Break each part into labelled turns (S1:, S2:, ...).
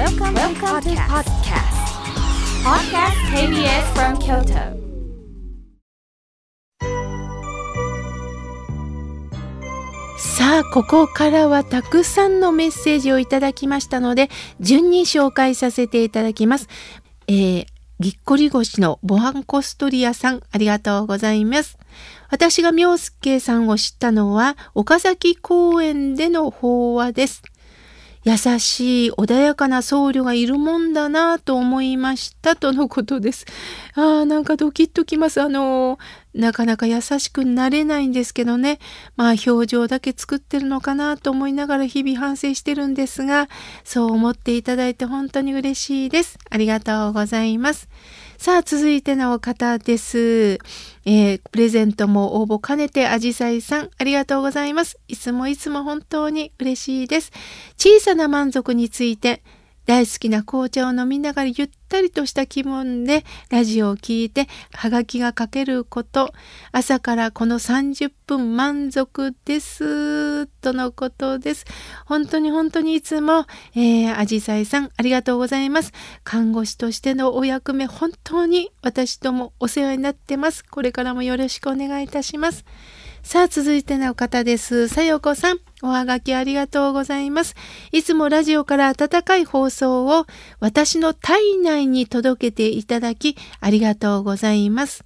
S1: Welcome, Welcome to podcast. Podcast KBS from Kyoto.
S2: さあ、ここからはたくさんのメッセージをいただきましたので、順に紹介させていただきます。えー、ぎっこり腰のボハンコストリアさん、ありがとうございます。私が妙介さんを知ったのは、岡崎公園での法話です。優しい穏やかな僧侶がいるもんだなと思いましたとのことです。ああ、なんかドキッときます。あの、なかなか優しくなれないんですけどね。まあ表情だけ作ってるのかなと思いながら日々反省してるんですが、そう思っていただいて本当に嬉しいです。ありがとうございます。さあ、続いての方です。えー、プレゼントも応募兼ねて、あじさいさん、ありがとうございます。いつもいつも本当に嬉しいです。小さな満足について、大好きな紅茶を飲みながらゆったりとした気分でラジオを聴いてはがきが書けること、朝からこの30分満足です、とのことです。本当に本当にいつも、えー、あじさいさんありがとうございます。看護師としてのお役目、本当に私ともお世話になってます。これからもよろしくお願いいたします。さあ、続いての方です。さよこさん。おはがきありがとうございます。いつもラジオから温かい放送を私の体内に届けていただきありがとうございます。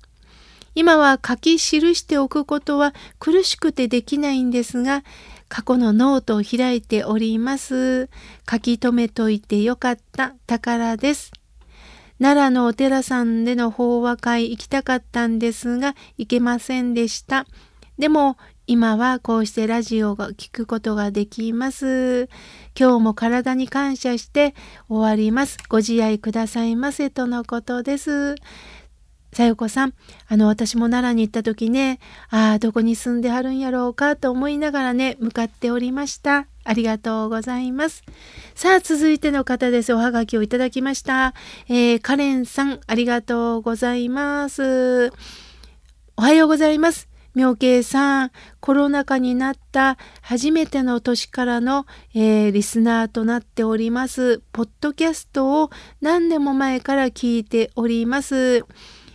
S2: 今は書き記しておくことは苦しくてできないんですが、過去のノートを開いております。書き留めといてよかった宝です。奈良のお寺さんでの法話会行きたかったんですが、行けませんでした。でも今はこうしてラジオを聞くことができます。今日も体に感謝して終わります。ご自愛くださいませとのことです。さよこさん、あの、私も奈良に行った時ね、ああ、どこに住んではるんやろうかと思いながらね、向かっておりました。ありがとうございます。さあ、続いての方です。おはがきをいただきました。えー、カレンさん、ありがとうございます。おはようございます。妙慶さん、コロナ禍になった初めての年からの、えー、リスナーとなっております。ポッドキャストを何年も前から聞いております。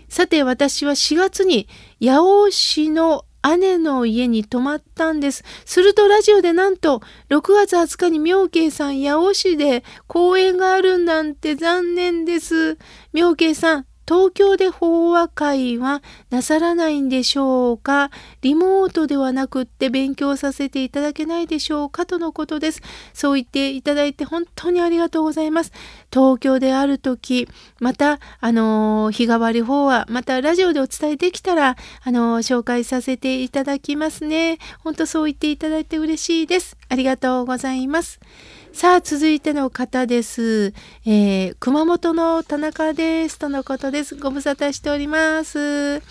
S2: さて、私は4月に八尾市の姉の家に泊まったんです。するとラジオでなんと6月20日に妙慶さん八尾市で公演があるなんて残念です。妙慶さん、東京で法話会はなさらないんでしょうか？リモートではなくって勉強させていただけないでしょうか？とのことです。そう言っていただいて本当にありがとうございます。東京である時、また、あの日替わり法話、またラジオでお伝えできたら、あの紹介させていただきますね。本当そう言っていただいて嬉しいです。ありがとうございます。さあ、続いての方です。えー、熊本の田中です。とのことです。ご無沙汰しております。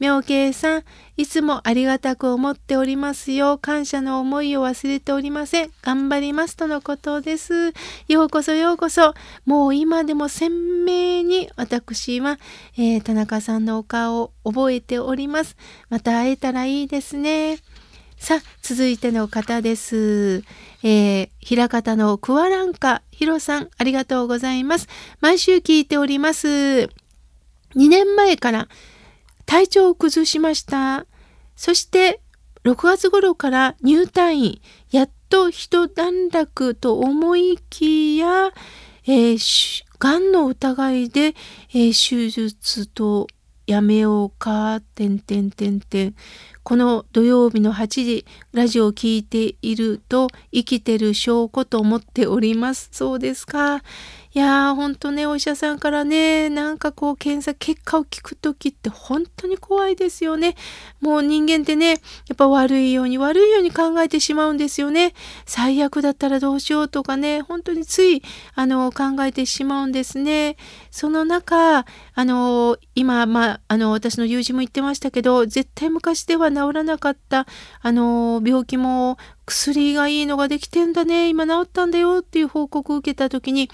S2: 妙慶さん、いつもありがたく思っておりますよ。感謝の思いを忘れておりません。頑張りますとのことです。ようこそようこそ。もう今でも鮮明に私は、えー、田中さんのお顔を覚えております。また会えたらいいですね。さあ、続いての方です。えー、平方のクワランカヒロさん、ありがとうございます。毎週聞いております。2年前から体調を崩しました。そして、6月頃から入退院、やっと一段落と思いきや、えー、がんの疑いで、えー、手術とやめようか、てんてんてんてん。この土曜日の8時、ラジオを聞いていると生きてる証拠と思っております。そうですか。いやー、ほんとね、お医者さんからね、なんかこう、検査結果を聞くときって本当に怖いですよね。もう人間ってね、やっぱ悪いように悪いように考えてしまうんですよね。最悪だったらどうしようとかね、本当につい、あの、考えてしまうんですね。その中、あの、今、まあ、あの、私の友人も言ってましたけど、絶対昔では治らなかった、あの、病気も薬がいいのができてんだね、今治ったんだよっていう報告を受けた時に、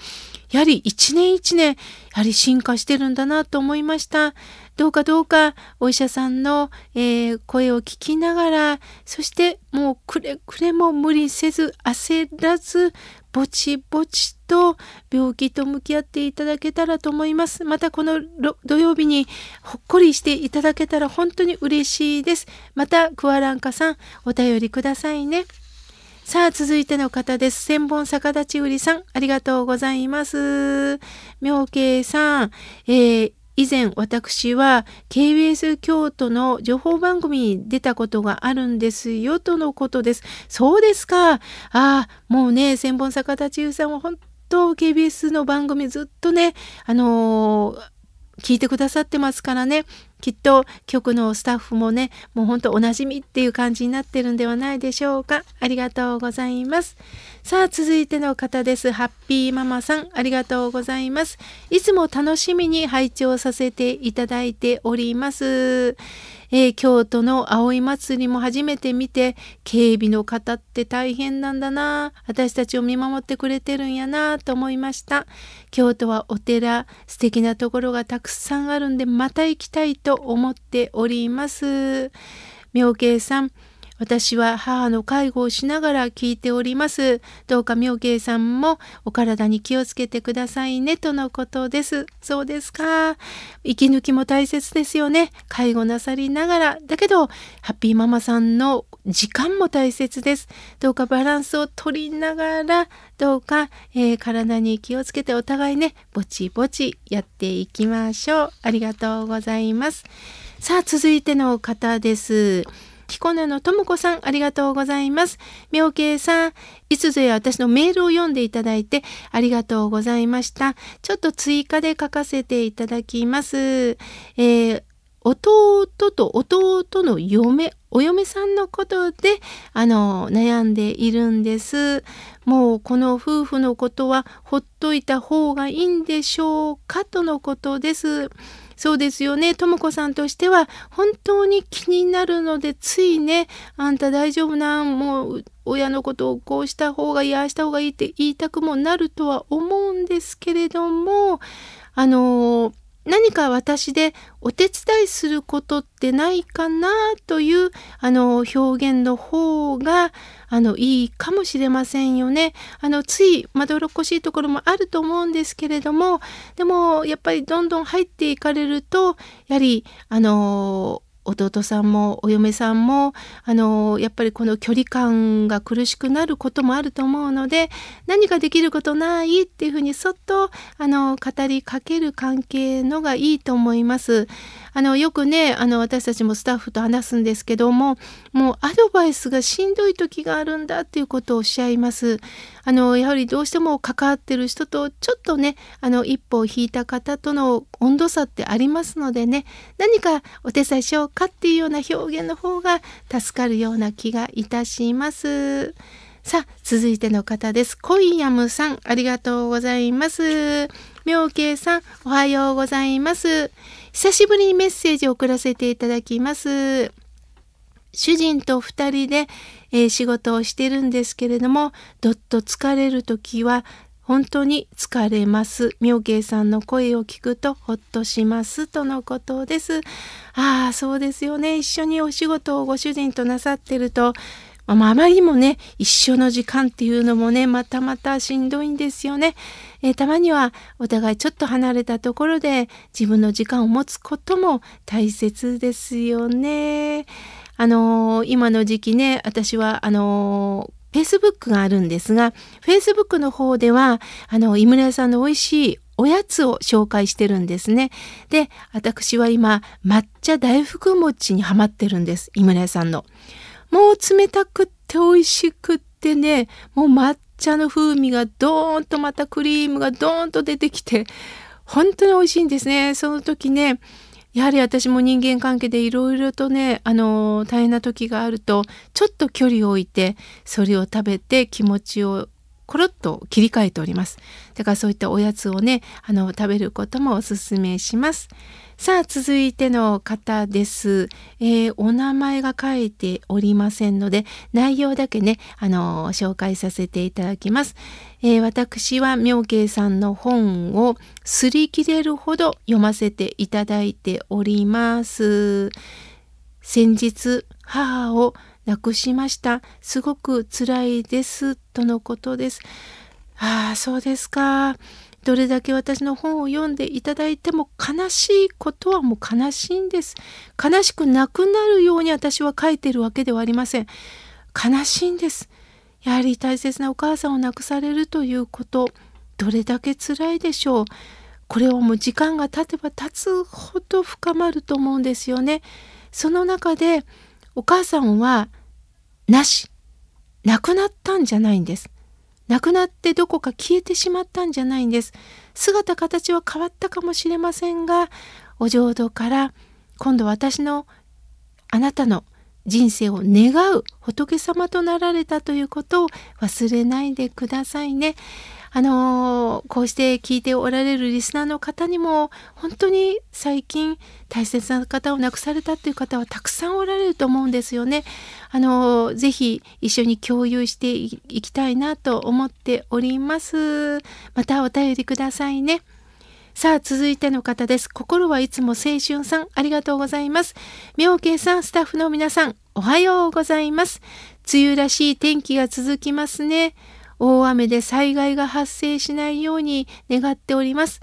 S2: やはり一年一年、やはり進化してるんだなと思いました。どうかどうかお医者さんの、えー、声を聞きながら、そしてもうくれくれも無理せず、焦らず、ぼちぼちと病気と向き合っていただけたらと思います。またこの土曜日にほっこりしていただけたら本当に嬉しいです。またクアランカさんお便りくださいね。さあ、続いての方です。千本逆立ち売りさん、ありがとうございます。妙慶さん、えー、以前私は KBS 京都の情報番組に出たことがあるんですよとのことです。そうですか。ああ、もうね、千本逆立ち売りさんは本当 KBS の番組ずっとね、あのー、聞いてくださってますからね。きっと局のスタッフもねもうほんとおなじみっていう感じになってるんではないでしょうか。ありがとうございます。さあ続いての方です。ハッピーママさん。ありがとうございます。いつも楽しみに拝聴させていただいております。えー、京都の葵祭りも初めて見て警備の方って大変なんだな。私たちを見守ってくれてるんやなと思いました。京都はお寺素敵なところがたくさんあるんでまた行きたいと思っております。妙慶さん私は母の介護をしながら聞いております。どうか妙慶さんもお体に気をつけてくださいねとのことです。そうですか。息抜きも大切ですよね。介護なさりながら。だけど、ハッピーママさんの時間も大切です。どうかバランスを取りながら、どうか、えー、体に気をつけてお互いね、ぼちぼちやっていきましょう。ありがとうございます。さあ、続いての方です。彦根のともこさん、ありがとうございます。妙慶さん、いつぞや私のメールを読んでいただいてありがとうございました。ちょっと追加で書かせていただきます。えー弟と弟の嫁、お嫁さんのことで、あの、悩んでいるんです。もうこの夫婦のことはほっといた方がいいんでしょうかとのことです。そうですよね。とも子さんとしては本当に気になるのでついね、あんた大丈夫な、もう親のことをこうした方がいい、ああした方がいいって言いたくもなるとは思うんですけれども、あの何か私でお手伝いすることってないかなというあの表現の方があのいいかもしれませんよね。あのついまどろっこしいところもあると思うんですけれどもでもやっぱりどんどん入っていかれるとやはりあの弟さんもお嫁さんもあのやっぱりこの距離感が苦しくなることもあると思うので何かできることないっていうふうにそっとあの語りかける関係のがいいと思います。あのよくねあの私たちもスタッフと話すんですけどももうアドバイスがしんどい時があるんだっていうことをおっしゃいます。あのやはりどうしても関わってる人とちょっとねあの一歩を引いた方との温度差ってありますのでね何かお手伝いしようかっていうような表現の方が助かるような気がいたします。さあ、続いての方です。コイヤムさん、ありがとうございます。妙慶さん、おはようございます。久しぶりにメッセージを送らせていただきます。主人と2人で、えー、仕事をしてるんですけれどもどっと疲れる時は本当に疲れます。妙慶さんの声を聞くとほっとしますとのことです。ああ、そうですよね。一緒にお仕事をご主人となさってると、まあ、あまりにもね、一緒の時間っていうのもね、またまたしんどいんですよね。えー、たまにはお互いちょっと離れたところで自分の時間を持つことも大切ですよね。あのー、今の時期ね、私はあのー Facebook があるんですが、Facebook の方では、あの、井村屋さんの美味しいおやつを紹介してるんですね。で、私は今、抹茶大福餅にハマってるんです。井村屋さんの。もう冷たくって美味しくってね、もう抹茶の風味がドーンとまたクリームがドーンと出てきて、本当に美味しいんですね。その時ね、やはり私も人間関係でいろいろとね、あの、大変な時があると、ちょっと距離を置いて、それを食べて気持ちをコロッと切り替えております。だからそういったおやつをね、あの、食べることもおすすめします。さあ、続いての方です。えー、お名前が書いておりませんので、内容だけね、あの、紹介させていただきます。えー、私は妙慶さんの本を擦り切れるほど読ませていただいております。先日、母を亡くしました。すごく辛いです。とのことです。ああ、そうですか。どれだけ私の本を読んでいただいても悲しいことはもう悲しいんです。悲しくなくなるように私は書いているわけではありません。悲しいんです。やはり大切なお母さんを亡くされるということ、どれだけ辛いでしょう。これはもう時間が経てば経つほど深まると思うんですよね。その中でお母さんはなし、亡くなったんじゃないんです。亡くなってどこか消えてしまったんじゃないんです。姿形は変わったかもしれませんが、お浄土から今度私のあなたの人生を願う仏様となられたということを忘れないでくださいね。あのー、こうして聞いておられるリスナーの方にも本当に最近大切な方を亡くされたっていう方はたくさんおられると思うんですよね。あのー、ぜひ一緒に共有していきたいなと思っております。またお便りくださいね。さあ、続いての方です。心はいつも青春さん、ありがとうございます。妙慶さん、スタッフの皆さん、おはようございます。梅雨らしい天気が続きますね。大雨で災害が発生しないように願っております。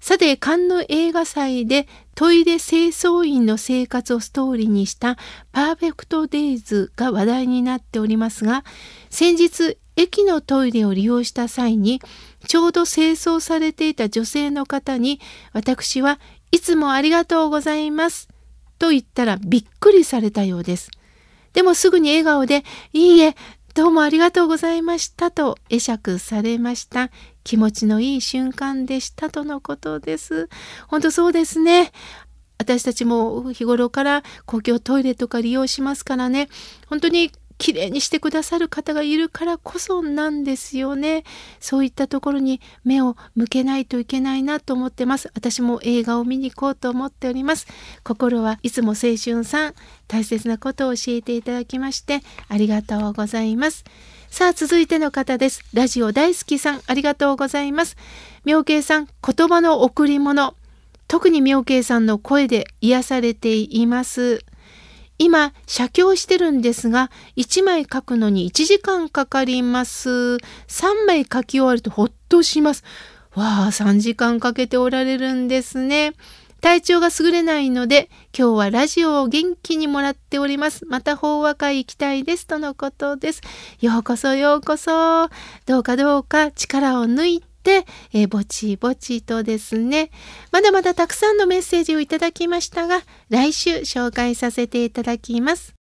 S2: さて、カンヌ映画祭でトイレ清掃員の生活をストーリーにしたパーフェクトデイズが話題になっておりますが、先日駅のトイレを利用した際にちょうど清掃されていた女性の方に私はいつもありがとうございますと言ったらびっくりされたようです。でもすぐに笑顔でいいえどうもありがとうございましたと会釈されました。気持ちのいい瞬間でしたとのことです。本当そうですね。私たちも日頃から公共トイレとか利用しますからね。本当に綺麗にしてくださる方がいるからこそなんですよね。そういったところに目を向けないといけないなと思ってます。私も映画を見に行こうと思っております。心はいつも青春さん、大切なことを教えていただきましてありがとうございます。さあ続いての方です。ラジオ大好きさん、ありがとうございます。妙慶さん、言葉の贈り物。特に妙慶さんの声で癒されています。今、写経してるんですが、1枚書くのに1時間かかります。3枚書き終わるとほっとします。わあ、3時間かけておられるんですね。体調が優れないので、今日はラジオを元気にもらっております。また法話会行きたいです。とのことです。ようこそようこそ。どうかどうか力を抜いて、えー、ぼちぼちとですね、まだまだたくさんのメッセージをいただきましたが、来週紹介させていただきます。